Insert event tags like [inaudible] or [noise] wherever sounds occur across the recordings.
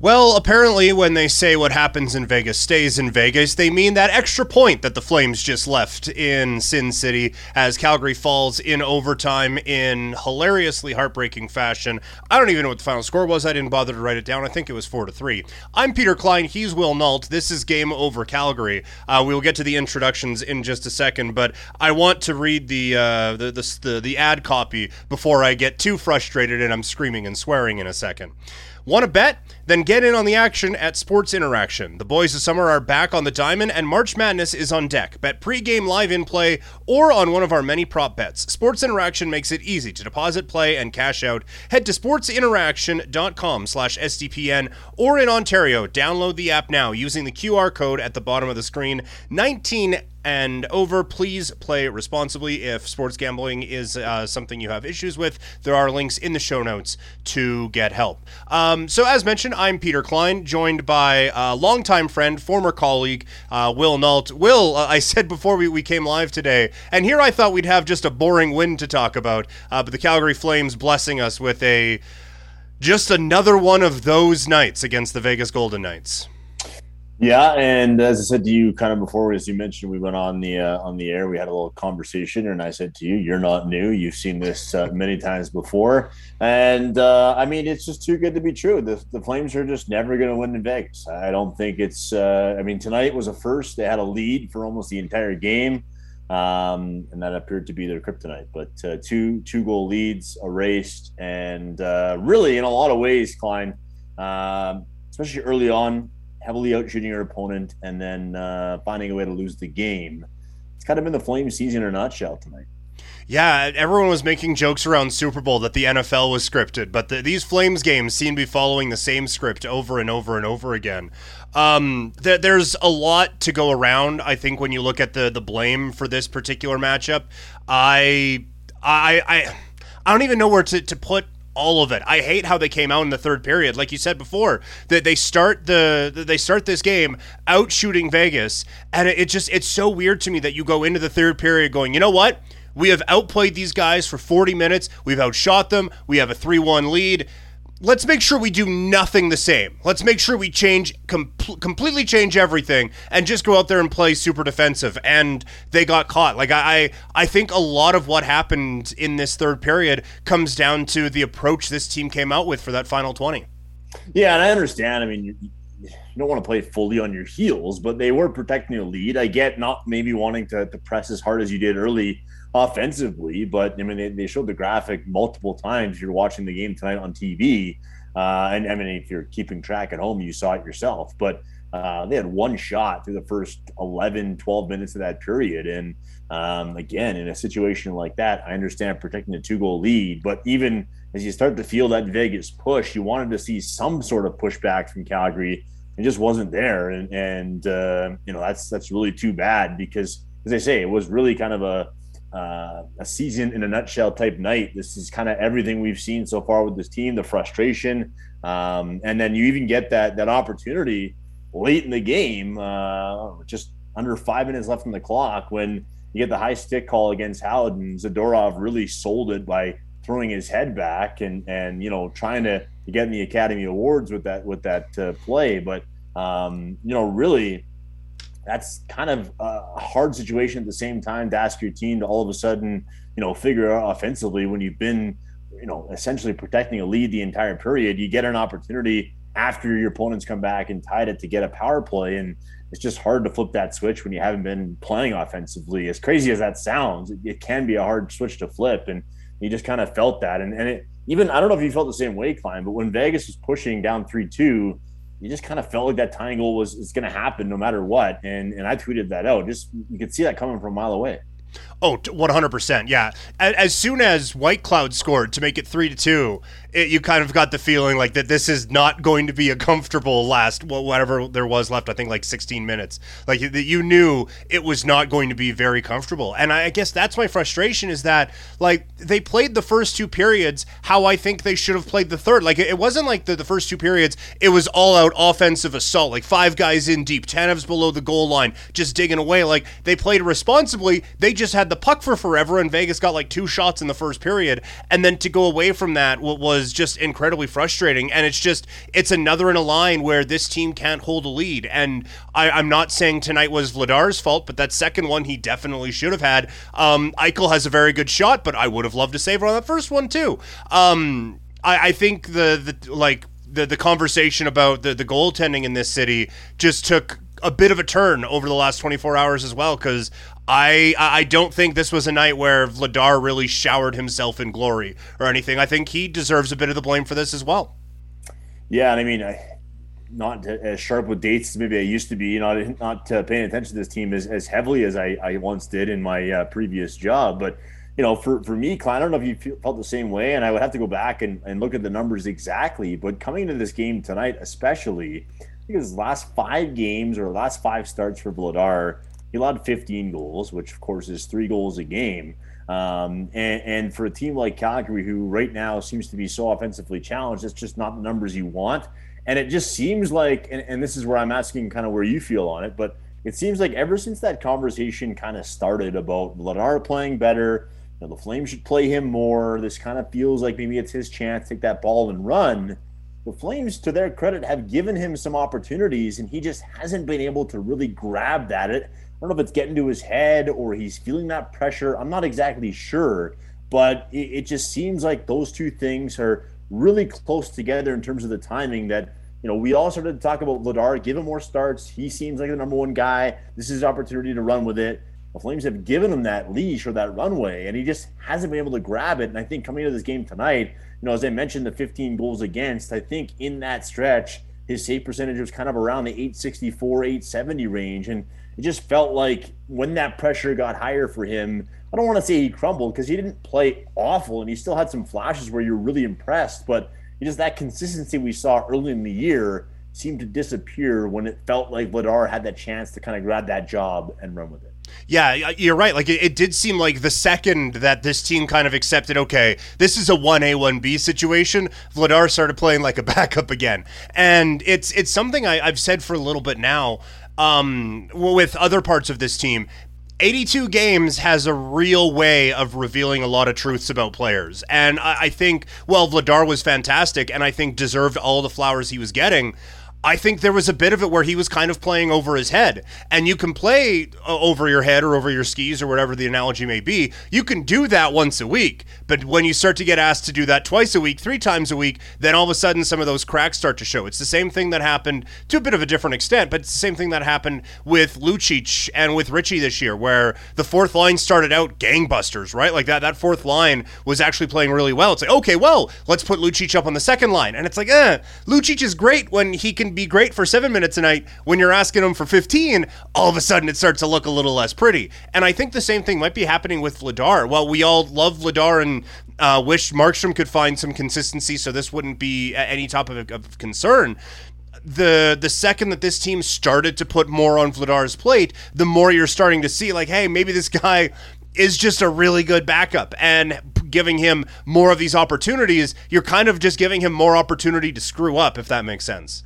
Well, apparently, when they say what happens in Vegas stays in Vegas, they mean that extra point that the Flames just left in Sin City as Calgary falls in overtime in hilariously heartbreaking fashion. I don't even know what the final score was. I didn't bother to write it down. I think it was 4 to 3. I'm Peter Klein. He's Will Nault. This is Game Over Calgary. Uh, we'll get to the introductions in just a second, but I want to read the, uh, the, the, the, the ad copy before I get too frustrated and I'm screaming and swearing in a second. Want to bet? Then get in on the action at Sports Interaction. The boys of summer are back on the diamond, and March Madness is on deck. Bet pregame live in play or on one of our many prop bets. Sports Interaction makes it easy to deposit, play, and cash out. Head to sportsinteraction.com slash SDPN or in Ontario, download the app now using the QR code at the bottom of the screen. 19 and over. Please play responsibly. If sports gambling is uh, something you have issues with, there are links in the show notes to get help. Um, so, as mentioned, I'm Peter Klein, joined by a longtime friend, former colleague, uh, Will Nault. Will, uh, I said before we, we came live today, and here I thought we'd have just a boring win to talk about, uh, but the Calgary Flames blessing us with a just another one of those nights against the Vegas Golden Knights. Yeah, and as I said to you, kind of before, as you mentioned, we went on the uh, on the air. We had a little conversation, and I said to you, "You're not new. You've seen this uh, many times before." And uh, I mean, it's just too good to be true. The, the Flames are just never going to win in Vegas. I don't think it's. Uh, I mean, tonight was a first. They had a lead for almost the entire game, um, and that appeared to be their kryptonite. But uh, two two goal leads erased, and uh, really, in a lot of ways, Klein, um, especially early on heavily out shooting your opponent, and then uh, finding a way to lose the game. It's kind of been the Flames season in a nutshell tonight. Yeah, everyone was making jokes around Super Bowl that the NFL was scripted, but the, these Flames games seem to be following the same script over and over and over again. Um, th- there's a lot to go around. I think when you look at the the blame for this particular matchup, I I I, I don't even know where to, to put all of it. I hate how they came out in the third period. Like you said before, that they start the they start this game out shooting Vegas, and it just it's so weird to me that you go into the third period going, you know what? We have outplayed these guys for 40 minutes. We've outshot them. We have a 3 1 lead let's make sure we do nothing the same. Let's make sure we change com- completely change everything and just go out there and play super defensive. And they got caught. Like I, I think a lot of what happened in this third period comes down to the approach this team came out with for that final twenty. Yeah, and I understand. I mean, you, you don't want to play fully on your heels, but they were protecting the lead. I get not maybe wanting to, to press as hard as you did early offensively, but I mean, they, they showed the graphic multiple times. You're watching the game tonight on TV. Uh, and I mean, if you're keeping track at home, you saw it yourself. But uh, they had one shot through the first 11, 12 minutes of that period. And um, again, in a situation like that, I understand protecting a two goal lead. But even as you start to feel that Vegas push, you wanted to see some sort of pushback from Calgary. It just wasn't there. And, and uh, you know, that's, that's really too bad because, as I say, it was really kind of a, uh, a season in a nutshell type night. This is kind of everything we've seen so far with this team, the frustration, um, and then you even get that that opportunity late in the game, uh, just under five minutes left on the clock, when you get the high stick call against Howden, and Zadorov really sold it by throwing his head back and and you know trying to, get in the Academy Awards with that with that uh, play, but um, you know really that's kind of a hard situation at the same time to ask your team to all of a sudden, you know, figure out offensively when you've been, you know, essentially protecting a lead the entire period. You get an opportunity after your opponents come back and tied it to get a power play. And it's just hard to flip that switch when you haven't been playing offensively. As crazy as that sounds, it, can be a hard switch to flip. And you just kind of felt that. And, and it, even, I don't know if you felt the same way, Klein, but when Vegas was pushing down 3 2, you just kind of felt like that tying goal was, was going to happen no matter what. And and I tweeted that out. Just you could see that coming from a mile away. Oh, 100%. Yeah. As soon as White Cloud scored to make it 3 to 2, it, you kind of got the feeling like that this is not going to be a comfortable last whatever there was left. I think like 16 minutes. Like that you knew it was not going to be very comfortable, and I guess that's my frustration is that like they played the first two periods how I think they should have played the third. Like it wasn't like the, the first two periods it was all out offensive assault, like five guys in deep, ten Tanev's below the goal line, just digging away. Like they played responsibly. They just just had the puck for forever, and Vegas got like two shots in the first period, and then to go away from that was just incredibly frustrating. And it's just it's another in a line where this team can't hold a lead. And I, am not saying tonight was Vladar's fault, but that second one he definitely should have had. Um, Eichel has a very good shot, but I would have loved to save her on that first one too. Um, I, I think the the like the the conversation about the the goaltending in this city just took a bit of a turn over the last 24 hours as well because I I don't think this was a night where Vladar really showered himself in glory or anything. I think he deserves a bit of the blame for this as well. Yeah, and I mean, I, not as sharp with dates as maybe I used to be. You know, not uh, paying attention to this team as, as heavily as I, I once did in my uh, previous job. But you know, for, for me, Klein, I don't know if you felt the same way, and I would have to go back and, and look at the numbers exactly. But coming into this game tonight, especially, I think his last five games or last five starts for Vladar, he allowed 15 goals, which of course is three goals a game. Um, and, and, for a team like Calgary, who right now seems to be so offensively challenged, it's just not the numbers you want. And it just seems like, and, and this is where I'm asking kind of where you feel on it, but it seems like ever since that conversation kind of started about Vladar playing better, you know, the Flames should play him more. This kind of feels like maybe it's his chance to take that ball and run. The Flames, to their credit, have given him some opportunities, and he just hasn't been able to really grab at it. I don't know if it's getting to his head or he's feeling that pressure. I'm not exactly sure, but it, it just seems like those two things are really close together in terms of the timing that you know, we all started to talk about Vladar, give him more starts. He seems like the number one guy. This is his opportunity to run with it. The Flames have given him that leash or that runway, and he just hasn't been able to grab it. And I think coming into this game tonight, you know, as I mentioned, the 15 goals against, I think in that stretch, his save percentage was kind of around the 864, 870 range. And it just felt like when that pressure got higher for him, I don't want to say he crumbled because he didn't play awful and he still had some flashes where you're really impressed, but just that consistency we saw early in the year seemed to disappear when it felt like Vladar had that chance to kind of grab that job and run with it. Yeah, you're right. Like it, it, did seem like the second that this team kind of accepted, okay, this is a one A one B situation. Vladar started playing like a [laughs] backup again, and it's it's something I, have said for a little bit now. Um, with other parts of this team, 82 games has a real way of revealing a lot of truths about players. And I, I, think, well, Vladar was fantastic and I think deserved all the flowers he was getting. I think there was a bit of it where he was kind of playing over his head. And you can play uh, over your head or over your skis or whatever the analogy may be. You can do that once a week. But when you start to get asked to do that twice a week, three times a week, then all of a sudden some of those cracks start to show. It's the same thing that happened to a bit of a different extent, but it's the same thing that happened with Lucic and with Ritchie this year, where the fourth line started out gangbusters, right? Like that, that fourth line was actually playing really well. It's like, okay, well, let's put Lucic up on the second line. And it's like, eh, Lucic is great when he can be great for seven minutes a night. When you're asking him for 15, all of a sudden it starts to look a little less pretty. And I think the same thing might be happening with Vladar. While we all love Vladar and uh, wish Markstrom could find some consistency so this wouldn't be any type of, of concern the the second that this team started to put more on Vladar's plate, the more you're starting to see like, hey, maybe this [laughs] guy is just a really good backup and giving him more of these opportunities, you're kind of just giving him more opportunity to screw up, if that makes sense.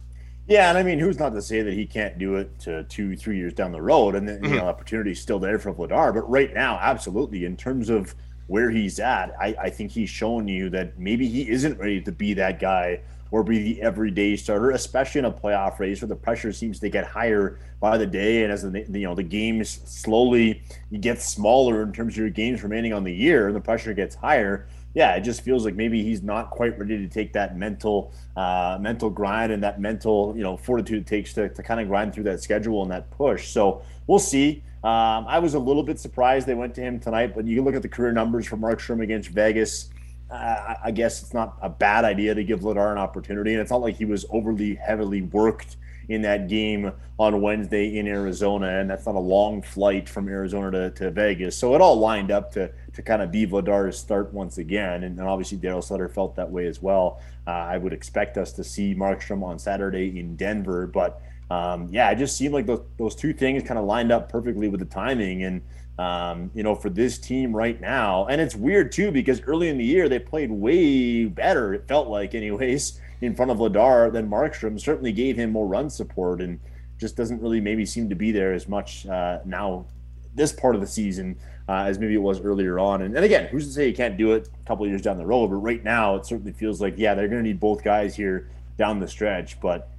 Yeah, and I mean, who's not to say that he can't do it to two, three years down the road, and then mm-hmm. you know, opportunity is still there for Vladar. But right now, absolutely, in terms of where he's at, I, I think he's showing you that maybe he isn't ready to be that guy or be the everyday starter, especially in a playoff race where the pressure seems to get higher by the day, and as the you know the games slowly get smaller in terms of your games remaining on the year, and the pressure gets higher yeah, it just feels like maybe he's not quite ready to take that mental uh, mental grind and that mental you know fortitude it takes to, to kind of grind through that schedule and that push. So we'll see. Um, I was a little bit surprised they went to him tonight, but you look at the career numbers for Markstrom against Vegas. Uh, I guess it's not a bad idea to give Vladar an opportunity, and it's not like he was overly heavily worked in that game on Wednesday in Arizona, and that's not a long flight from Arizona to, to Vegas. So it all lined up to to kind of be Vladar's start once again, and, and obviously Daryl Sutter felt that way as well. Uh, I would expect us to see Markstrom on Saturday in Denver, but um, yeah, it just seemed like those, those two things kind of lined up perfectly with the timing and. Um, you know, for this team right now. And it's weird too because early in the year they played way better. It felt like, anyways, in front of Vladar than Markstrom. Certainly gave him more run support and just doesn't really maybe seem to be there as much uh, now this part of the season uh, as maybe it was earlier on. And, and again, who's to say you can't do it a couple years down the road? But right now, it certainly feels like yeah, they're going to need both guys here down the stretch. But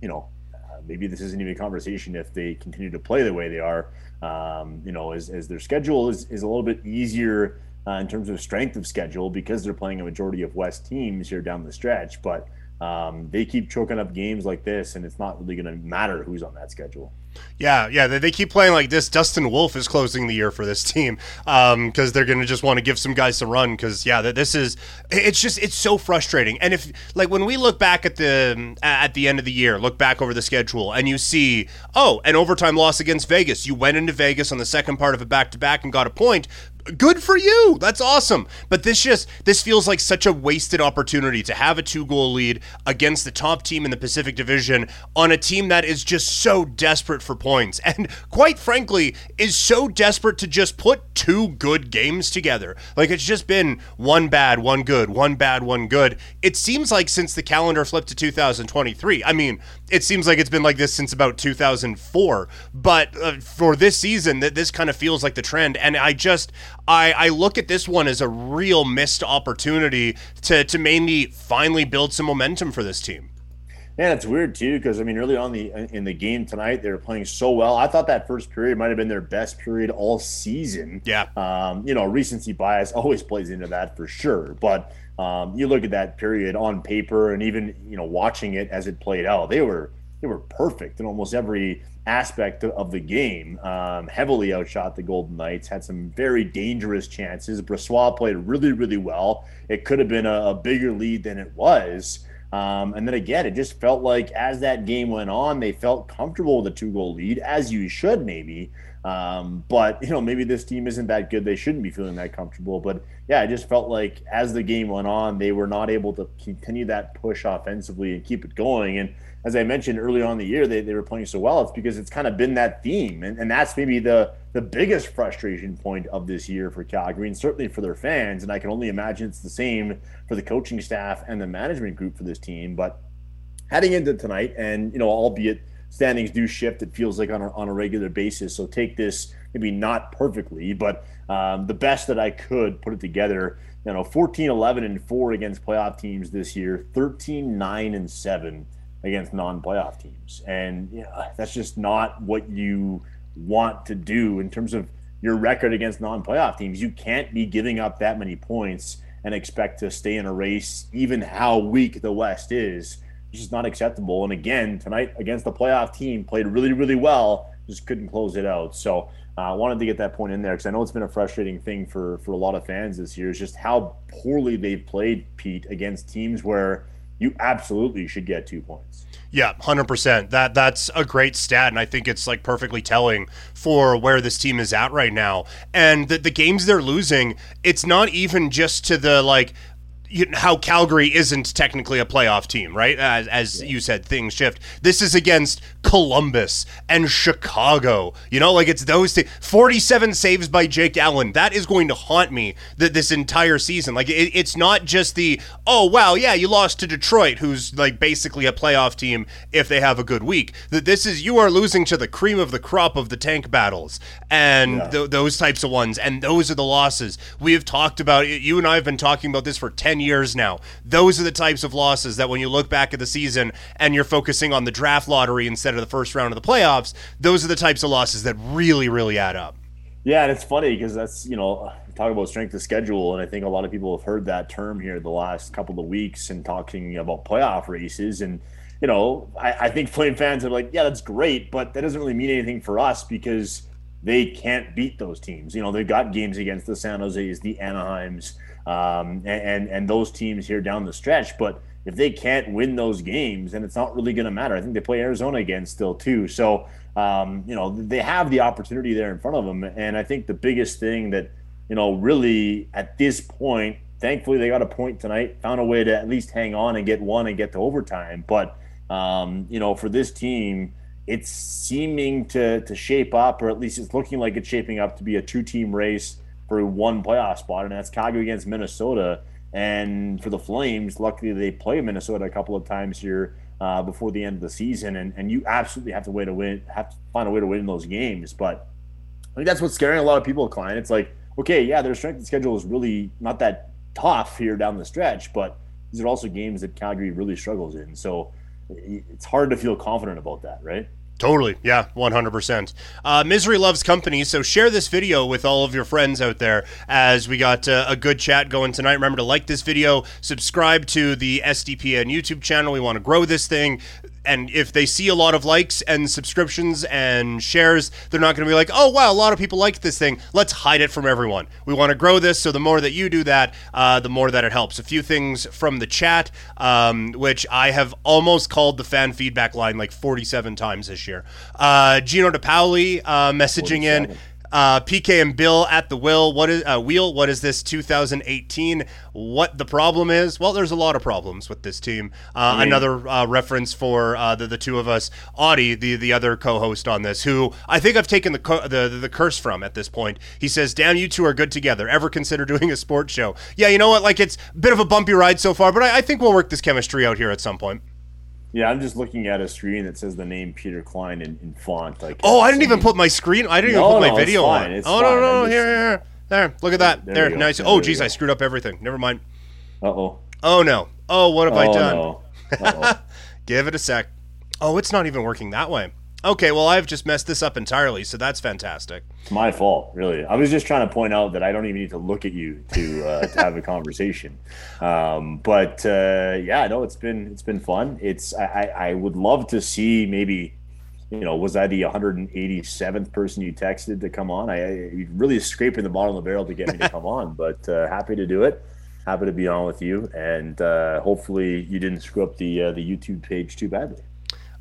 you know, uh, maybe this isn't even a conversation if they continue to play the way they are. Um, you know, as, as their schedule is, is a little bit easier uh, in terms of strength of schedule because they're playing a majority of West teams here down the stretch. But um, they keep choking up games like this, and it's not really going to matter who's on that schedule. Yeah, yeah, they, keep playing like this. Dustin Wolf is closing the year for this team because um, they're going to just want to give some guys a run. Because yeah, this is it's just it's so frustrating. And if like when we look back at the at the end of the year, look back over the schedule, and you see oh, an overtime loss against Vegas. You went into Vegas on the second part of a back to back and got a point, good for you. That's awesome. But this just this feels like such a wasted opportunity to have a two goal lead against the top team in the Pacific Division on a team that is just so desperate for points [laughs] and quite frankly is so desperate to just put two good games together. Like it's just been one bad, one good, one bad, one good. It seems like since the calendar flipped to 2023. I mean, it seems like it's been like this since about 2004, but uh, for this season that this kind of feels like the trend and I just I, I look at this one as a real missed opportunity to, to mainly finally build some momentum for this team. Yeah, it's weird too because I mean, early on the in the game tonight, they were playing so well. I thought that first period might have been their best period all season. Yeah, um, you know, recency bias always plays into that for sure. But um, you look at that period on paper, and even you know, watching it as it played out, they were they were perfect in almost every aspect of the game. Um, heavily outshot the Golden Knights, had some very dangerous chances. Brossoit played really, really well. It could have been a, a bigger lead than it was. Um, and then again, it just felt like as that game went on, they felt comfortable with a two goal lead, as you should maybe. Um, but you know, maybe this team isn't that good. They shouldn't be feeling that comfortable. But yeah, I just felt like as the game went on, they were not able to continue that push offensively and keep it going. And as I mentioned early on in the year, they, they were playing so well. It's because it's kind of been that theme. And, and that's maybe the, the biggest frustration point of this year for Calgary and certainly for their fans. And I can only imagine it's the same for the coaching staff and the management group for this team. But heading into tonight, and, you know, albeit standings do shift, it feels like on a, on a regular basis. So take this maybe not perfectly, but um, the best that I could put it together. You know, 14, 11, and 4 against playoff teams this year, 13, 9, and 7 against non-playoff teams, and know, that's just not what you want to do in terms of your record against non-playoff teams. You can't be giving up that many points and expect to stay in a race, even how weak the West is. It's just not acceptable. And again, tonight against the playoff team, played really, really well, just couldn't close it out. So uh, I wanted to get that point in there because I know it's been a frustrating thing for for a lot of fans this year. Is just how poorly they've played, Pete, against teams where you absolutely should get two points. Yeah, hundred percent. That that's a great stat, and I think it's like perfectly telling for where this team is at right now. And the, the games they're losing, it's not even just to the like you know, how Calgary isn't technically a playoff team, right? As, as yeah. you said, things shift. This is against Columbus and Chicago. You know, like it's those th- 47 saves by Jake Allen. That is going to haunt me th- this entire season. Like it, it's not just the oh wow yeah you lost to Detroit, who's like basically a playoff team if they have a good week. That this is you are losing to the cream of the crop of the tank battles and yeah. th- those types of ones, and those are the losses we have talked about. You and I have been talking about this for 10 years now. Those are the types of losses that when you look back at the season and you're focusing on the draft lottery instead of the first round of the playoffs, those are the types of losses that really, really add up. Yeah, and it's funny because that's, you know, talk about strength of schedule. And I think a lot of people have heard that term here the last couple of weeks and talking about playoff races. And, you know, I, I think Flame fans are like, yeah, that's great, but that doesn't really mean anything for us because they can't beat those teams. You know, they've got games against the San Jose's, the Anaheims, um, and and those teams here down the stretch. But if they can't win those games, then it's not really going to matter. I think they play Arizona again still too. So um, you know they have the opportunity there in front of them, and I think the biggest thing that you know really at this point, thankfully they got a point tonight, found a way to at least hang on and get one and get to overtime. But um, you know for this team. It's seeming to to shape up, or at least it's looking like it's shaping up to be a two-team race for one playoff spot, and that's Calgary against Minnesota. And for the Flames, luckily they play Minnesota a couple of times here uh, before the end of the season, and, and you absolutely have to way to win, have to find a way to win those games. But I think that's what's scaring a lot of people, Klein. It's like, okay, yeah, their strength of schedule is really not that tough here down the stretch, but these are also games that Calgary really struggles in. So it's hard to feel confident about that, right? Totally. Yeah, 100%. Uh, Misery loves company, so share this video with all of your friends out there as we got uh, a good chat going tonight. Remember to like this video, subscribe to the SDPN YouTube channel. We want to grow this thing and if they see a lot of likes and subscriptions and shares, they're not going to be like, oh, wow, a lot of people like this thing. Let's hide it from everyone. We want to grow this. So the more that you do that, uh, the more that it helps. A few things from the chat, um, which I have almost called the fan feedback line like 47 times this year. Uh, Gino DePauli uh, messaging in. Uh, PK and Bill at the will. What is uh, wheel? What is this 2018? What the problem is? Well, there's a lot of problems with this team. Uh, Another uh, reference for uh, the the two of us. Audie, the the other co-host on this, who I think I've taken the, co- the the curse from at this point. He says, "Damn, you two are good together. Ever consider doing a sports show?" Yeah, you know what? Like it's a bit of a bumpy ride so far, but I, I think we'll work this chemistry out here at some point. Yeah, I'm just looking at a screen that says the name Peter Klein in, in font. Like, oh, I didn't even put my screen. I didn't no, even put my video on. It's oh no, no, no, here, here, here. There, look at that. There, there nice. Oh, geez, I screwed up everything. Never mind. Uh oh. Oh no. Oh, what have oh, I done? No. [laughs] Give it a sec. Oh, it's not even working that way. Okay, well, I've just messed this up entirely, so that's fantastic. It's my fault, really. I was just trying to point out that I don't even need to look at you to uh, to [laughs] have a conversation. Um, but uh, yeah, no, it's been it's been fun. It's I, I would love to see maybe you know, was I the 187th person you texted to come on? I, I really scraping the bottom of the barrel to get me to [laughs] come on, but uh, happy to do it. Happy to be on with you, and uh, hopefully you didn't screw up the uh, the YouTube page too badly.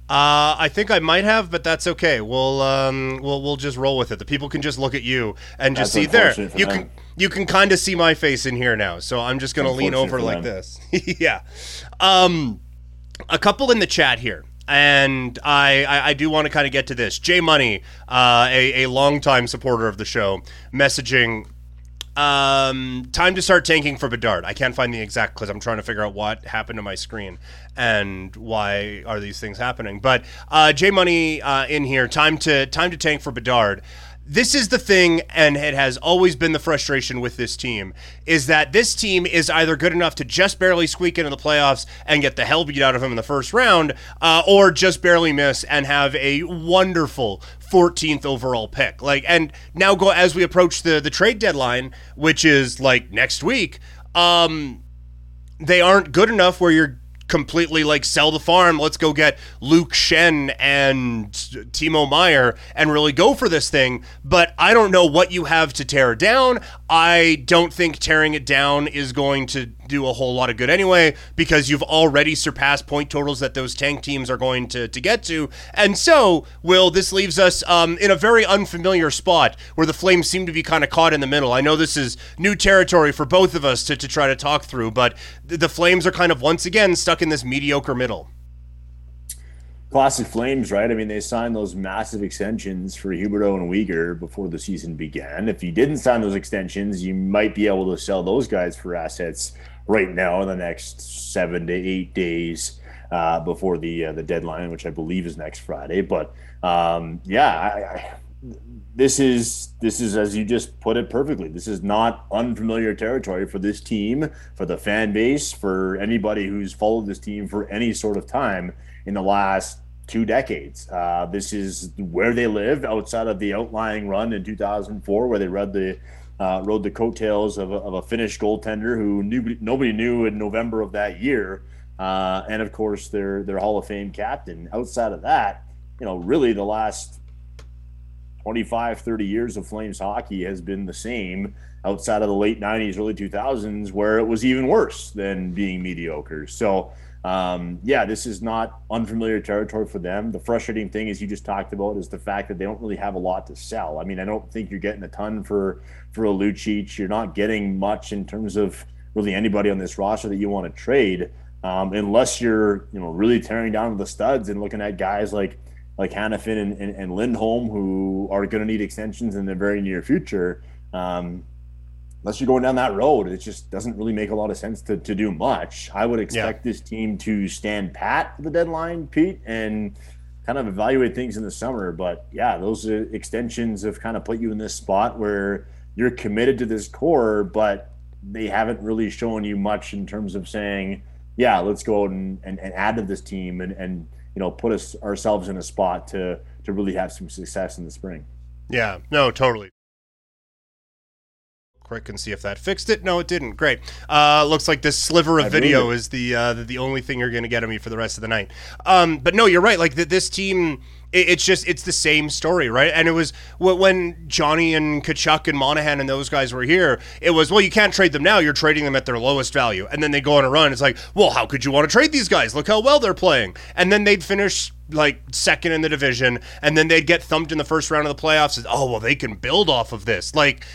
Uh, I think I might have, but that's okay. We'll um, we'll we'll just roll with it. The people can just look at you and just that's see there. You them. can you can kind of see my face in here now, so I'm just gonna lean over like them. this. [laughs] yeah. Um, a couple in the chat here. And I, I, I do want to kind of get to this. Jay Money, uh, a, a longtime supporter of the show, messaging um, time to start tanking for Bedard. I can't find the exact because I'm trying to figure out what happened to my screen and why are these things happening. But uh, J Money uh, in here. Time to time to tank for Bedard this is the thing, and it has always been the frustration with this team, is that this team is either good enough to just barely squeak into the playoffs and get the hell beat out of them in the first round, uh, or just barely miss and have a wonderful 14th overall pick. Like, and now go as we approach the the trade deadline, which is like next week. Um, they aren't good enough where you're completely like sell the farm. Let's go get Luke Schenn and Timo Meier and really go for this thing. But I don't know what you have to tear down. I don't think tearing it down is going to do a whole lot of good anyway because you've already surpassed point totals that those tank teams are going to, to get to. And so, Will, this leaves us um, in a very unfamiliar spot where the Flames seem to be kind of caught in the middle. I know this is new territory for both of us to, to try to talk through, but the Flames are kind of once again stuck in this mediocre middle classic Flames, right? I mean, they signed those massive extensions for Huberdeau and Weegar before the season began. If you didn't sign those extensions, you might be able to sell those guys for assets right now in the next seven to eight days uh, before the uh, the deadline, which I believe is next Friday. But um, yeah, I, I, this is this is as you just put it perfectly. This is not unfamiliar territory for this team, for the fan base, for anybody who's followed this team for any sort of time in the last two decades. Uh, this is where they live outside of the outlying run in 2004, where they read the uh, rode the coattails of a, of a Finnish goaltender who knew, nobody knew in November of that year, uh, and of course their their Hall of Fame captain. Outside of that, you know, really the last 25, 30 years of Flames hockey has been the same outside of the late 90s, early 2000s, where it was even worse than being mediocre. So um, yeah, this is not unfamiliar territory for them. The frustrating thing, as you just talked about, is the fact that they don't really have a lot to sell. I mean, I don't think you're getting a ton for for a Lucic. You're not getting much in terms of really anybody on this roster that you want to trade, um, unless you're you know really tearing down the studs and looking at guys like like Hanifin and, and, and Lindholm who are going to need extensions in the very near future. Um, unless you're going down that road, it just doesn't really make a lot of sense to, to do much. I would expect yeah. this team to stand pat at the deadline, Pete, and kind of evaluate things in the summer. But yeah, those extensions have kind of put you in this spot where you're committed to this core, but they haven't really shown you much in terms of saying, yeah, let's go and, and, and add to this team and, and you know put us ourselves in a spot to to really have some success in the spring. Yeah, no, totally quick and see if that fixed it. No, it didn't. Great. Uh, looks like this sliver of I video is the uh, the only thing you're going to get of me for the rest of the night. Um, but no, you're right. Like the, this team, it, it's just it's the same story, right? And it was when Johnny and Tkachuk and Monahan and those guys were here. It was well, you can't trade them now. You're trading them at their lowest value, and then they go on a run. It's like, well, how could you want to trade these guys? Look how well they're playing, and then they'd finish like second in the division, and then they'd get thumped in the first round of the playoffs. Oh well, they can build off of this, like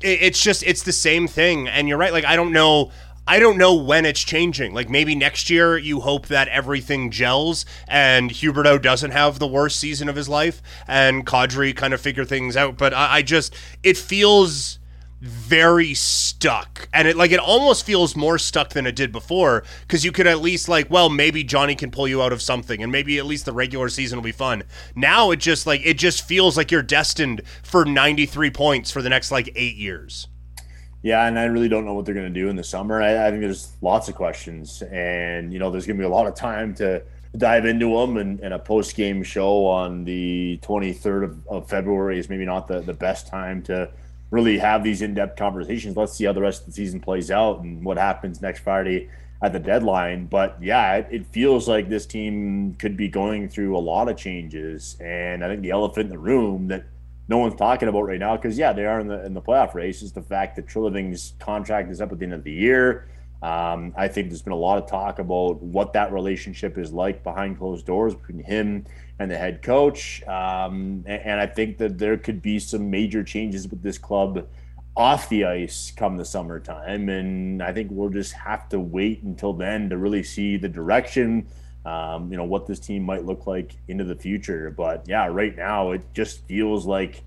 it's just it's the same thing and you're right like i don't know I don't know when it's changing. Like maybe next year you hope that everything gels and Huberdeau doesn't have the worst season of his life and Kadri kind of figure things out. But I, I just it feels very stuck. And it like it almost feels more stuck than it did before because you could at least like well maybe johnny can pull you out of something and maybe at least the regular season will be fun. Now it just like it just feels like you're destined for 93 points for the next like eight years. Yeah and i really don't know what they're going to do in the summer. I, I think there's lots of questions and you know there's going to be a lot of time to dive into them and, and a post game show on the 23rd of, of february is maybe not the, the best time to really have these in-depth conversations. Let's see how the rest of the season plays out and what happens next Friday at the deadline. But yeah, it, it, feels like this team could be going through a lot of changes. And I think the elephant in the room that no one's talking about right now, because yeah, they are in the in the playoff race, is the fact that Treliving's contract is up at the end of the year. Um, I think there's been a lot of talk about what that relationship is like behind closed doors between him and the head coach. Um, and, I think that there could be some major changes with this club off the ice come the summertime. And I think we'll just have to wait until then to really see the direction, um, you know, what this team might look like into the future. But yeah, right now it just feels like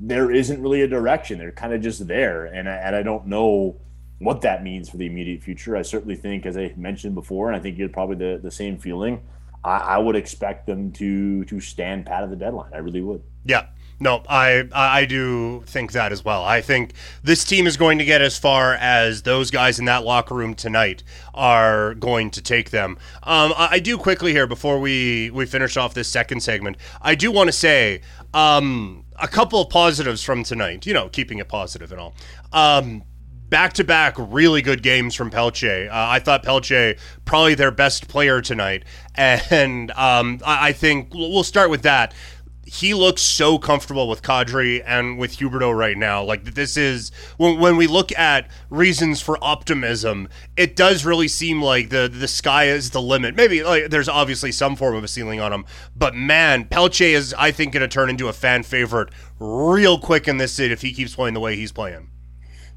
there isn't really a direction. They're kind of just there. And I, and I don't know what that means for the immediate future. I certainly think, as I mentioned before, and I think you had probably the, the same feeling. I, I would expect them to to stand pat at the deadline. I really would. Yeah, no, I I do think that as well. I think this team is going to get as far as those guys in that locker room tonight are going to take them. Um, I, do quickly here before we we finish off this second segment. I do want to say um, a couple of positives from tonight. You know, keeping it positive and all. Um, back to back really good games from Pelche. Uh, I thought Pelche probably their best player tonight, and um, I, I, think we'll start with that. He looks so comfortable with Kadri and with Huberdeau right now. Like this is when, when we look at reasons for optimism, it does really seem like the the sky is the limit. Maybe like there's obviously some form of a ceiling on him, but man, Pelche is I think going to turn into a fan favorite real quick in this city if he keeps playing the way he's playing.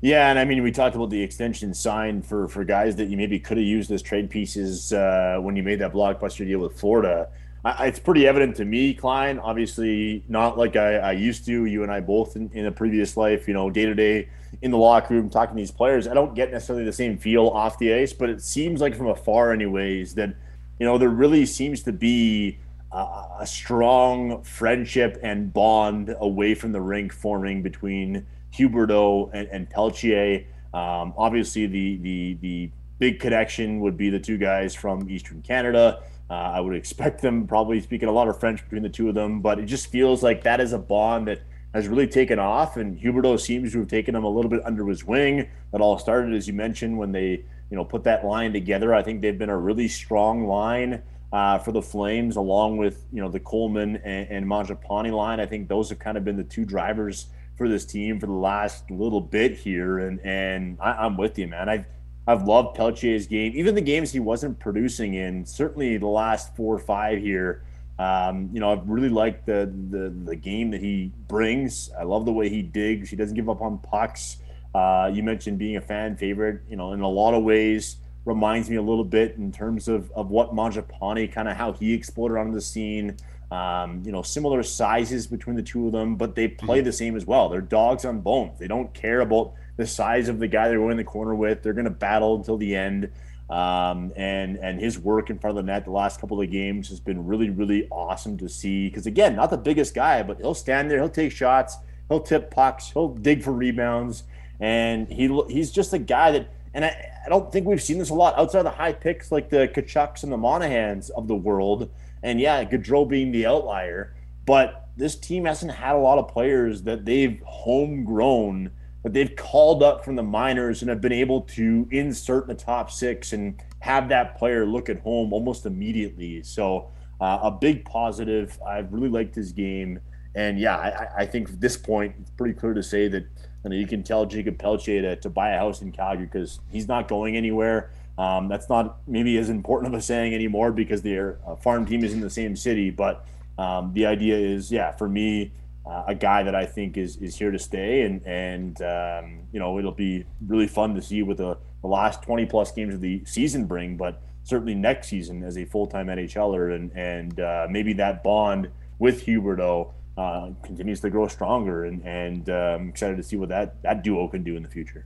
Yeah, and I mean, we talked about the extension signed for for guys that you maybe could have used as trade pieces uh, when you made that blockbuster deal with Florida. I, it's pretty evident to me, Klein. Obviously, not like I, I used to. You and I both in, in a previous life, you know, day to day in the locker room talking to these players. I don't get necessarily the same feel off the ice, but it seems like from afar, anyways, that you know there really seems to be a strong friendship and bond away from the rink forming between Huberdeau and, and Pelche. Um, obviously, the the the big connection would be the two guys from Eastern Canada. Uh, I would expect them probably speaking a lot of French between the two of them, but it just feels like that is a bond that has really taken off, and Huberdeau seems to have taken them a little bit under his wing. That all started, as you mentioned, when they you know put that line together. I think they've been a really strong line uh, for the Flames, along with you know the Coleman and, and line. I think those have kind of been the two drivers for this team for the last little bit here, and and I, am with you, man. I've I've loved Pelche's game, even the games he wasn't producing in. Certainly the last four or five here. Um, you know, I've really liked the, the the game that he brings. I love the way he digs. He doesn't give up on pucks. Uh, you mentioned being a fan favorite. You know, in a lot of ways, reminds me a little bit in terms of of what Mangiapane, kind of how he exploded onto the scene. Um, you know, similar sizes between the two of them, but they play mm-hmm. the same as well. They're dogs on bones. They don't care about the size of the guy they're going in the corner with. They're going to battle until the end. Um, and and his work in front of the net the last couple of games has been really really awesome to see. Because again, not the biggest guy, but he'll stand there, he'll take shots, he'll tip pucks, he'll dig for rebounds, and he he's just a guy that. And I, I don't think we've seen this a lot outside of the high picks like the Tkachuks and the Monahans of the world. And yeah, Gaudreau being the outlier, but this team hasn't had a lot of players that they've homegrown that they've called up from the minors and have been able to insert in the top six and have that player look at home almost immediately. So uh, a big positive. I've really liked his game, and yeah, I, I, think at this point it's pretty clear to say that you, know, you can tell Jakob Pelletier to, to buy a house in Calgary because he's not going anywhere. Um, that's not maybe as important of a saying anymore because their uh, farm team is in the same city, but um, the idea is, yeah, for me, uh, a guy that I think is is here to stay, and and um, you know it'll be really fun to see what the, the last 20 plus games of the season bring, but certainly next season as a full time NHLer, and and uh, maybe that bond with Huberdeau uh, continues to grow stronger, and and um, excited to see what that that duo can do in the future.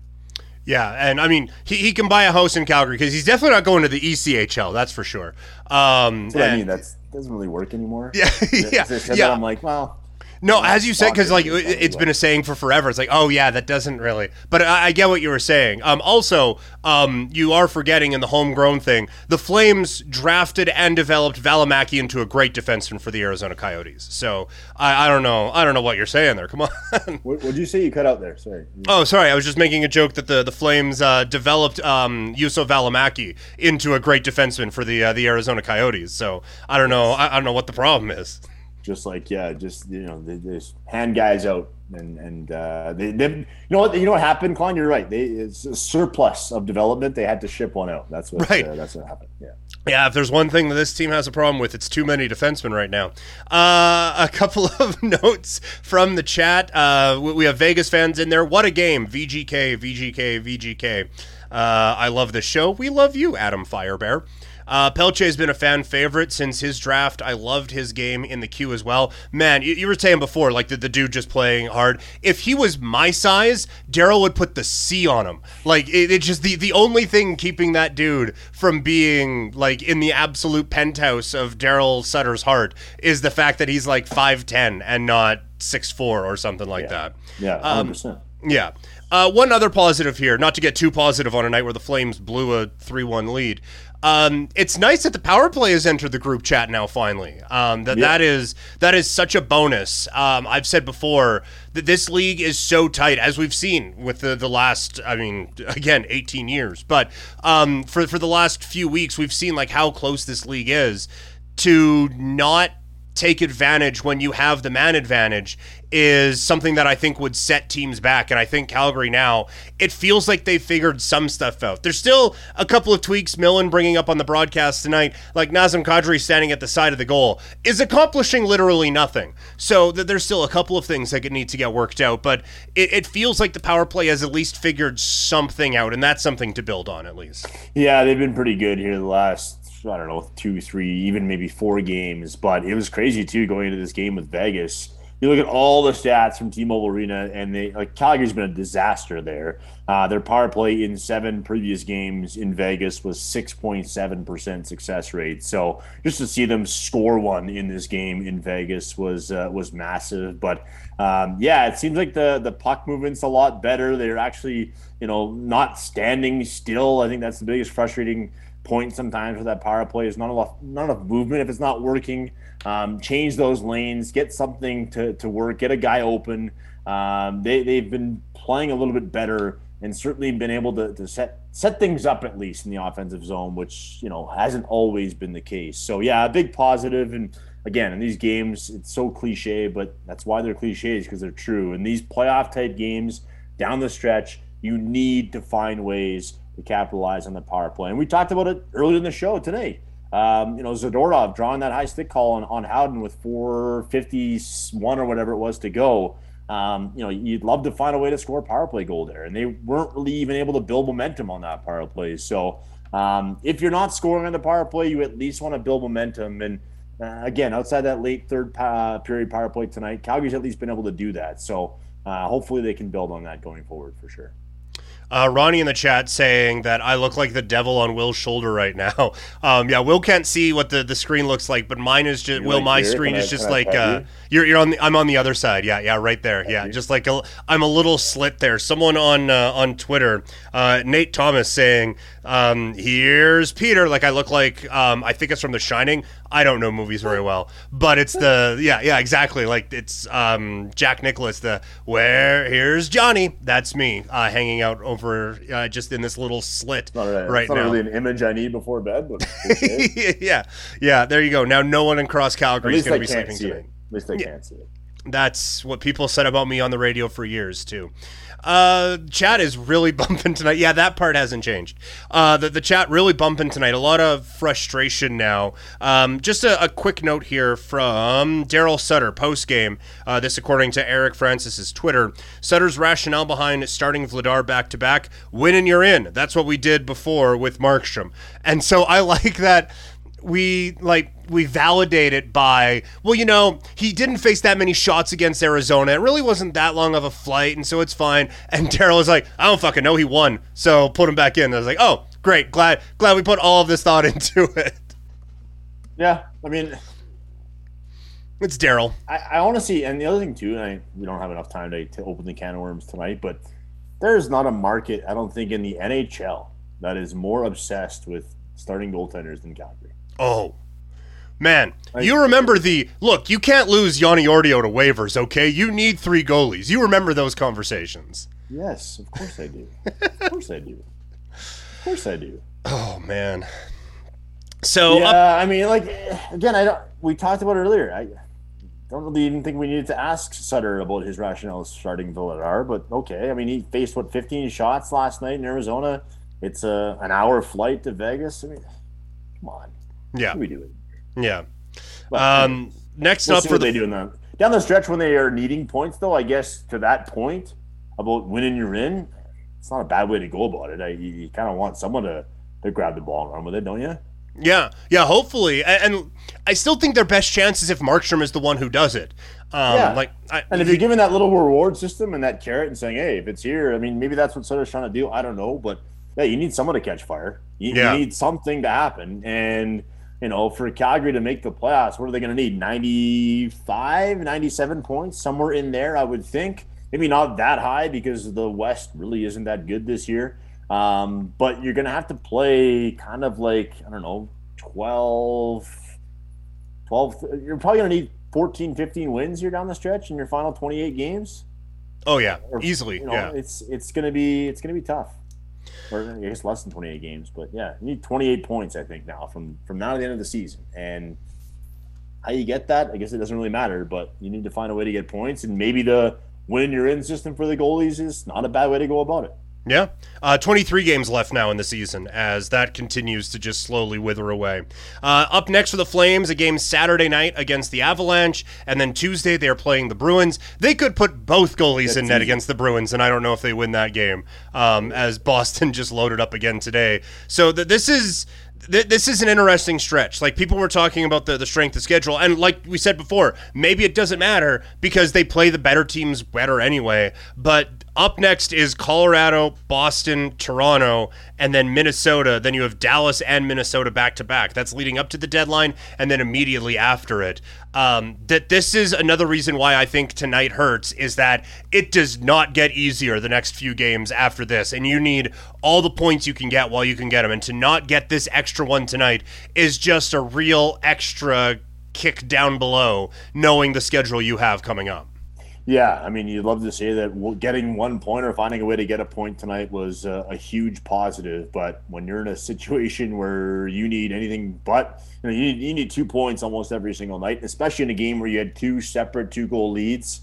Yeah, and I mean, he, he can buy a house in Calgary because he's definitely not going to the ECHL. That's for sure. Um, that's what and, I mean. That's doesn't really work anymore. [laughs] Yeah, yeah, yeah. I'm like, well, no, as you said, because like it's been a saying for forever. It's like, oh yeah, that doesn't really. But I, I get what you were saying. Um, also, um, you are forgetting in the homegrown thing, the Flames drafted and developed Valimaki into a great defenseman for the Arizona Coyotes. So I, I don't know, I don't know what you're saying there. Come on. what did you say? You cut out there. Sorry. [laughs] Oh, sorry. I was just making a joke that the the Flames uh, developed um, Juuso Valimaki into a great defenseman for the uh, the Arizona Coyotes. So I don't know. I, I don't know what the problem is just like yeah, just you know, they, they just hand guys out and and uh, they, they you know what you know what happened, Klein. You're right. They it's a surplus of development. They had to ship one out. That's what right. Uh, that's what happened. Yeah. Yeah, if there's one thing that this team has a problem with, it's too many defensemen right now. Uh, a couple [laughs] of notes from the chat. Uh, we have Vegas fans in there. What a game! VGK, VGK, VGK. Uh, I love the show. We love you, Adam Firebear. Uh, Pelche has been a fan favorite since his draft. I loved his game in the Q as well. Man, you, you were saying before, like the, the dude just playing hard. If he was my size, Daryl would put the C on him. Like it, it just the the only thing keeping that dude from being like in the absolute penthouse of Daryl Sutter's heart is the fact that he's like five ten and not six four or something like yeah. that. Yeah, hundred percent. Um, yeah. Uh, one other positive here, not to get too positive on a night where the Flames blew a 3 1 lead. Um, it's nice that the power play has entered the group chat now. Finally, um, that yeah. that is that is such a bonus. Um, I've said before that this league is so tight, as we've seen with the the last. I mean, [laughs] again, 18 years, but um, for for the last few weeks, we've seen like how close this league is to not take advantage when you have the man advantage is something that I think would set teams back. And I think Calgary now, it feels like they figured some stuff out. There's still a couple of tweaks Millen bringing up on the broadcast tonight, like Nazem Kadri standing at the side of the goal, is accomplishing literally nothing. So th- there's still a couple of things that need to get worked out, but it, it feels like the power play has at least figured something out, and that's something to build on at least. Yeah, they've been pretty good here the last I don't know, two, three, even maybe four games. But it was crazy too going into this game with Vegas. You look at all the stats from T-Mobile Arena, and they like Calgary's been a disaster there. Uh, their power play in seven previous games in Vegas was six point seven percent success rate. So just to see them score one in this game in Vegas was uh, was massive. But um, yeah, it seems like the the puck movement's a lot better. They're actually you know not standing still. I think that's the biggest frustrating point sometimes with that power play is not enough not enough movement if it's not working. Um, change those lanes, get something to, to work, get a guy open. Um, they they've been playing a little bit better and certainly been able to, to set set things up at least in the offensive zone, which you know hasn't always been the case. So yeah, a big positive and again in these games it's so cliche, but that's why they're cliches because they're true. In these playoff type games down the stretch, you need to find ways to capitalize on the power play. And we talked about it earlier in the show today. Um, you know, Zadorov drawing that high stick call on, on Howden with 451 or whatever it was to go. Um, you know, you'd love to find a way to score a power play goal there. And they weren't really even able to build momentum on that power play. So um, if you're not scoring on the power play, you at least want to build momentum. And uh, again, outside that late third uh, period power play tonight, Calgary's at least been able to do that. So uh, hopefully they can build on that going forward for sure. Uh, Ronnie in the chat saying that I look like the devil on Will's shoulder right now. [laughs] Um, yeah, Will can't see what the, the screen looks like, but mine is just You Will. like My screen Can I- is just like uh, you? you're you're on the I'm on the other side. Yeah, yeah, right there. Yeah, just like a, I'm a little slit there. Someone on uh, on Twitter, uh, Nate Thomas saying, um, "Here's Peter." Like I look like um, I think it's from The Shining. I don't know movies very well, but it's the yeah yeah exactly like it's um, Jack Nicholas. The where here's Johnny. That's me uh, hanging out over uh, just in this little slit a- right now. really an image I need before bed, but [laughs] yeah, yeah. There you go. Now no one in Cross Calgary is going to be sleeping tonight. At least I can't see it. That's what people said about me on the radio for years too. Uh, chat is really [laughs] bumping tonight. Yeah, that part hasn't changed. Uh, the, the chat really bumping tonight. A lot of frustration now. Um, just a, a quick note here from Darryl Sutter post game. Uh, this according to Eric Francis's Twitter. Sutter's rationale behind starting Vladar back to back: win and you're in. That's what we did before with Markstrom, and so I [laughs] like that we like we validate it by well you know he didn't face that many shots against arizona. It really wasn't that long of a flight and so it's fine. [laughs] And darryl was like i don't fucking know. He won. So put him back in. I was like oh great. Glad glad we put all of this thought [laughs] into it. Yeah, I mean, it's darryl. I, I honestly, and the other thing too, and I, we don't have enough time to, to open the can of worms tonight, but there's not a market, I don't think, in the NHL that is more obsessed with starting goaltenders than Calgary. Oh man you remember the look you can't lose Joni Ortio to waivers okay you need three goalies you remember those conversations Yes, of course I do. [laughs] of course I do. Of course I do. oh man so yeah, up, I mean, like again, I don't. We talked about it earlier. I don't really even think we needed to ask Sutter about his rationale starting Vladar, but okay. I mean, he faced what 15 shots last night in Arizona. It's a an hour flight to Vegas. I mean, come on, yeah we do it. yeah Well, um next we'll up for the they do in the down the stretch when they are needing points. Though I guess to that point about winning, you're in. It's not a bad way to go about it. I, you, you kind of want someone to to grab the ball and run with it, don't you? Yeah, yeah, hopefully, A- and, I still think their best chance is if Markstrom is the one who does it. Um, Yeah. like, I, And if you're given that little reward system and that carrot and saying, "Hey, if it's here," I mean, maybe that's what Sutter's trying to do. I don't know, but yeah, you need someone to catch fire. You, Yeah. you need something to happen, and you know, for Calgary to make the playoffs, what are they going to need? 95, 97 points, somewhere in there, I would think. Maybe not that high because the West really isn't that good this year. Um, but you're going to have to play kind of like I don't know, 12, 12. You're probably going to need 14, 15 wins here down the stretch in your final 28 games. oh yeah, Or, easily, You know, yeah, it's it's gonna be it's gonna be tough. Or I guess less than 28 games, but yeah, you need 28 points I think now from from now to the end of the season. And how you get that, I guess it doesn't really matter, but you need to find a way to get points, and maybe the win your in system for the goalies is not a bad way to go about it. Yeah. Uh, Twenty-three games left now in the season as that continues to just slowly wither away. Uh, up next for the Flames, a game Saturday night against the Avalanche, and then Tuesday they are playing the Bruins. They could put both goalies in net easy. against the Bruins, and I don't know if they win that game. Um, as Boston [laughs] just loaded up again today, so th- this is this is an interesting stretch. Like people were talking about the, the strength of schedule, and like we said before, maybe it doesn't matter because they play the better teams better anyway. But up next is Colorado, Boston, Toronto, and then Minnesota. Then you have Dallas and Minnesota back to back. That's leading up to the deadline, and then immediately after it. Um, that this is another reason why I think tonight hurts is that it does not get easier the next few games after this, and you need all the points you can get while you can get them. And to not get this extra one tonight is just a real extra kick down below, knowing the schedule you have coming up. Yeah, I mean, you'd love to say that getting one point or finding a way to get a point tonight was uh, a huge positive. But when you're in a situation where you need anything but, you know, you need, you need two points almost every single night, especially in a game where you had two separate two goal leads.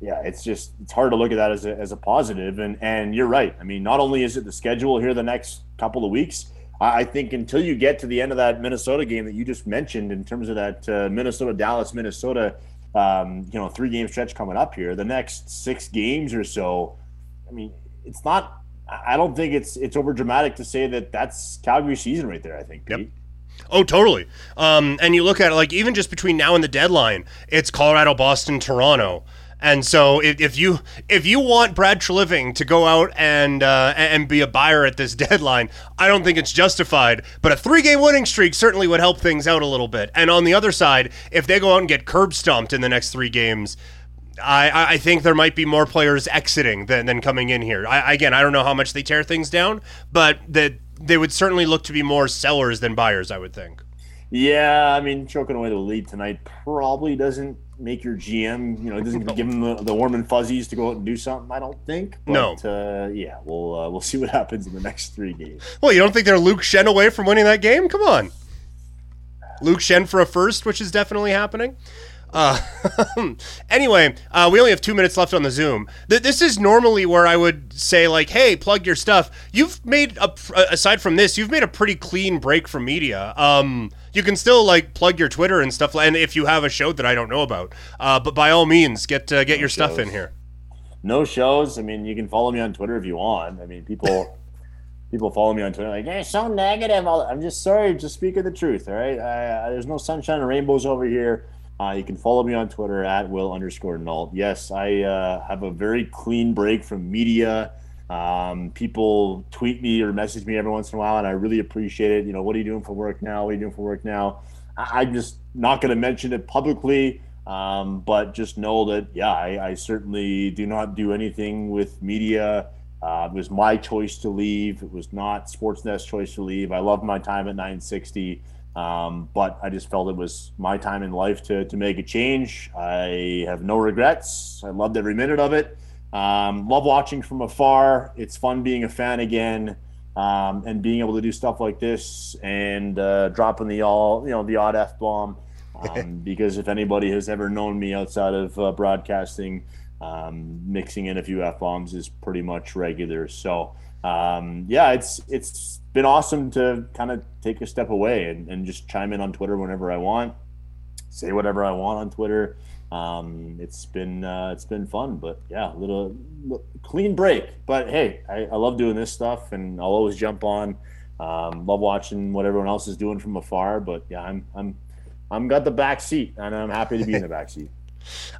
Yeah, it's just it's hard to look at that as a, as a positive. And and you're right. I mean, not only is it the schedule here the next couple of weeks, I I think until you get to the end of that Minnesota game that you just mentioned, in terms of that uh, Minnesota Dallas Minnesota, um, you know, three game stretch coming up here, the next six games or so. I mean, it's not. I don't think it's it's over dramatic to say that that's Calgary season right there. I think. Yep. Oh, totally. Um, and you look at it like even just between now and the deadline, it's Colorado, Boston, Toronto. And so if, if you if you want Brad Treliving to go out and uh, and be a buyer at this [laughs] deadline, I don't think it's justified. But a three game winning streak certainly would help things out a little bit. And on the other side, if they go out and get curb stomped in the next three games, I, I think there might be more players exiting than, than coming in here. I, again, I don't know how much they tear things down, but that they would certainly look to be more sellers than buyers. I would think. Yeah, I mean, choking away the lead tonight probably doesn't make your GM, you know, it doesn't give him the, the warm and fuzzies to go out and do something. I don't think. But, no. Uh, yeah, we'll uh, we'll [laughs] see what happens in the next three games. Well, you don't think they're Luke Schenn away from winning that game? Come on, Luke Schenn for a first, which is definitely happening. Uh, [laughs] anyway, uh, we only have two minutes left on the Zoom. Th- this is normally where I would say, like, hey, plug your stuff. You've made, a, aside from this, you've made a pretty clean break from media. Um, you can still, like, plug your Twitter and stuff, and if you have a show that I don't know about. Uh, but by all means, get uh, get no your shows. stuff in here. No shows. I mean, you can follow me on Twitter if you want. I mean, people. [laughs] people follow me on Twitter like, "You're so negative." I'm just sorry, just speaking the truth. All right, there's no sunshine and rainbows over here. Uh, you can follow me on Twitter at will underscore null. Yes, I uh, have a very clean break from media. Um, people tweet me or message me every once in a while, and I really appreciate it. You know, what are you doing for work now? What are you doing for work now? I- am just not going to mention it publicly, um, but just know that, yeah, I, I, certainly do not do anything with media. Uh, it was my choice to leave. It was not Sportsnet's choice to leave. I love my time at 960. Um, but I just felt it was my time in life to, to make a change. I have no regrets. I loved every minute of it. Um, love watching from afar. It's fun being a fan again um, and being able to do stuff like this and uh, dropping the all, you know, the odd F bomb. Um, [laughs] because if anybody has ever known me outside of uh, broadcasting, um, mixing in a few F bombs is pretty much regular. So, um, yeah, it's it's been awesome to kind of take a step away and, and just chime in on Twitter whenever I want, say whatever I want on Twitter. Um, it's been uh, it's been fun, but yeah, a little, little clean break. But hey, I, I, love doing this stuff, and I'll always jump on. Um, love watching what everyone else is doing from afar. But yeah, I'm I'm I'm got the back seat, and I'm happy to be in the back seat.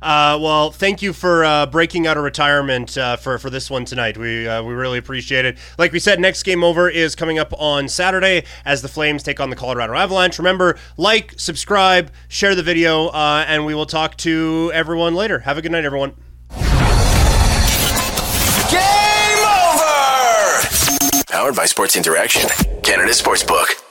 Uh, well, thank you for uh, breaking out of retirement uh, for for this one tonight. We uh, we really appreciate it. Like we said, next game over is coming up on Saturday as the Flames take on the Colorado Avalanche. Remember, like, subscribe, share the video, uh, and we will talk to everyone later. Have a good night, everyone. Game over. Powered by Sports Interaction, Canada Sportsbook.